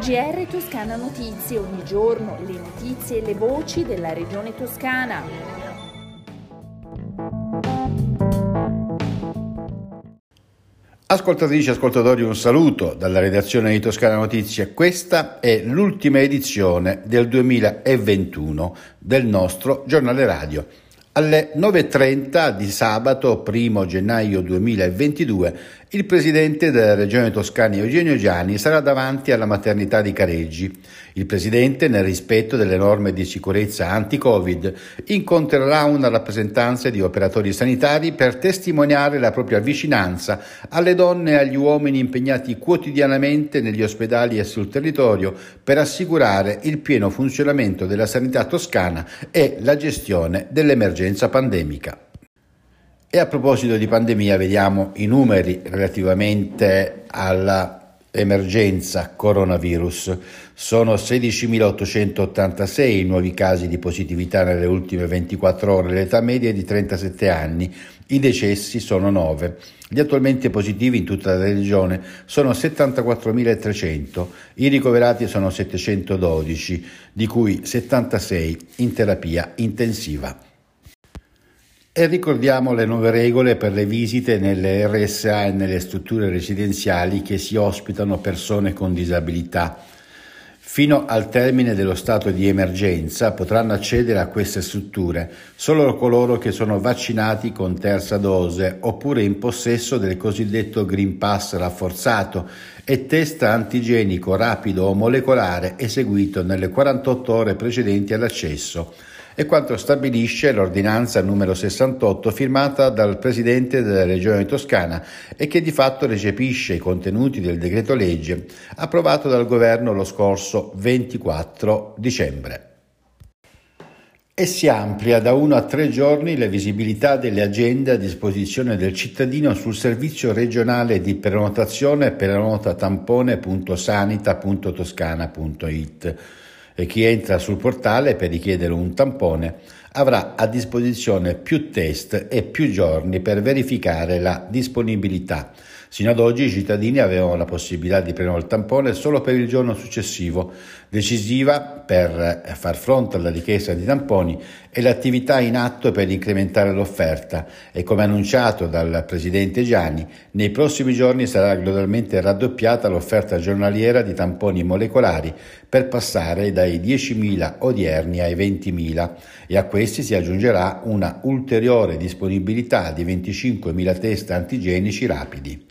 GR Toscana Notizie, ogni giorno le notizie e le voci della regione toscana. Ascoltatrici e ascoltatori, un saluto dalla redazione di Toscana Notizie. Questa è l'ultima edizione del 2021 del nostro giornale radio. Alle 9.30 di sabato 1 gennaio 2022 il presidente della regione toscana Eugenio Gianni sarà davanti alla maternità di Careggi. Il presidente, nel rispetto delle norme di sicurezza anti-Covid, incontrerà una rappresentanza di operatori sanitari per testimoniare la propria vicinanza alle donne e agli uomini impegnati quotidianamente negli ospedali e sul territorio per assicurare il pieno funzionamento della sanità toscana e la gestione dell'emergenza pandemica. E a proposito di pandemia, vediamo i numeri relativamente all'emergenza coronavirus. Sono 16.886 i nuovi casi di positività nelle ultime 24 ore, l'età media è di 37 anni, i decessi sono 9. Gli attualmente positivi in tutta la regione sono 74.300, i ricoverati sono 712, di cui 76 in terapia intensiva. E ricordiamo le nuove regole per le visite nelle RSA e nelle strutture residenziali che si ospitano persone con disabilità. Fino al termine dello stato di emergenza potranno accedere a queste strutture solo coloro che sono vaccinati con terza dose oppure in possesso del cosiddetto Green Pass rafforzato e test antigenico rapido o molecolare eseguito nelle 48 ore precedenti all'accesso è quanto stabilisce l'ordinanza numero 68 firmata dal Presidente della Regione Toscana e che di fatto recepisce i contenuti del decreto legge approvato dal Governo lo scorso 24 dicembre. E si amplia da uno a tre giorni la visibilità delle agende a disposizione del cittadino sul servizio regionale di prenotazione prenotatampone.sanita.toscana.it chi entra sul portale per richiedere un tampone avrà a disposizione più test e più giorni per verificare la disponibilità. Sino ad oggi i cittadini avevano la possibilità di prendere il tampone solo per il giorno successivo. Decisiva per far fronte alla richiesta di tamponi è l'attività in atto per incrementare l'offerta e come annunciato dal Presidente Gianni, nei prossimi giorni sarà gradualmente raddoppiata l'offerta giornaliera di tamponi molecolari per passare dai 10.000 odierni ai 20.000 e a questi si aggiungerà una ulteriore disponibilità di 25.000 test antigenici rapidi.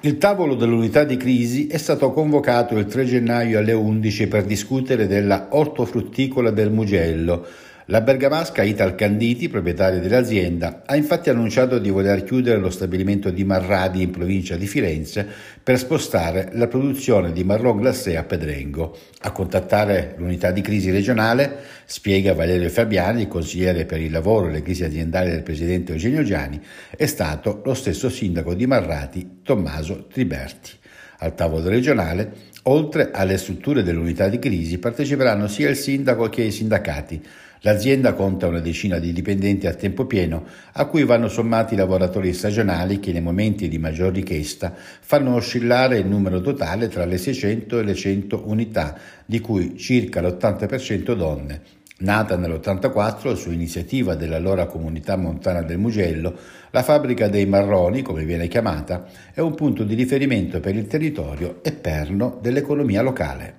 Il tavolo dell'unità di crisi è stato convocato il 3 gennaio alle 11 per discutere della ortofrutticola del Mugello, la bergamasca Ital Canditi, proprietaria dell'azienda, ha infatti annunciato di voler chiudere lo stabilimento di Marradi in provincia di Firenze per spostare la produzione di marron glacé a Pedrengo. A contattare l'unità di crisi regionale, spiega Valerio Fabiani, consigliere per il lavoro e le crisi aziendali del presidente Eugenio Giani, è stato lo stesso sindaco di Marrati, Tommaso Triberti. Al tavolo regionale, oltre alle strutture dell'unità di crisi, parteciperanno sia il sindaco che i sindacati, L'azienda conta una decina di dipendenti a tempo pieno, a cui vanno sommati i lavoratori stagionali che nei momenti di maggior richiesta fanno oscillare il numero totale tra le 600 e le 100 unità, di cui circa l'80% donne. Nata nell'84 su iniziativa dell'allora comunità montana del Mugello, la fabbrica dei Marroni, come viene chiamata, è un punto di riferimento per il territorio e perno dell'economia locale.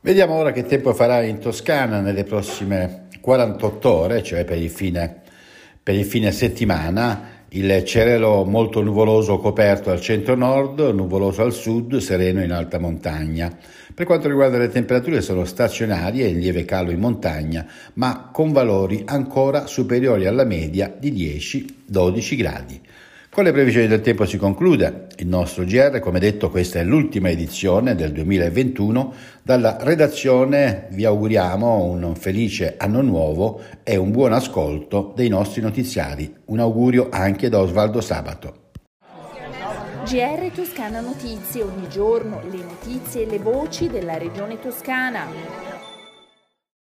Vediamo ora che tempo farà in Toscana nelle prossime 48 ore, cioè per il fine, per il fine settimana. Il cielo molto nuvoloso coperto al centro-nord, nuvoloso al sud, sereno in alta montagna. Per quanto riguarda le temperature sono stazionarie in lieve calo in montagna, ma con valori ancora superiori alla media di 10-12 gradi. Con le previsioni del tempo si conclude il nostro GR, come detto questa è l'ultima edizione del 2021, dalla redazione vi auguriamo un felice anno nuovo e un buon ascolto dei nostri notiziari. Un augurio anche da Osvaldo Sabato. GR Toscana Notizie, ogni giorno le notizie e le voci della regione toscana.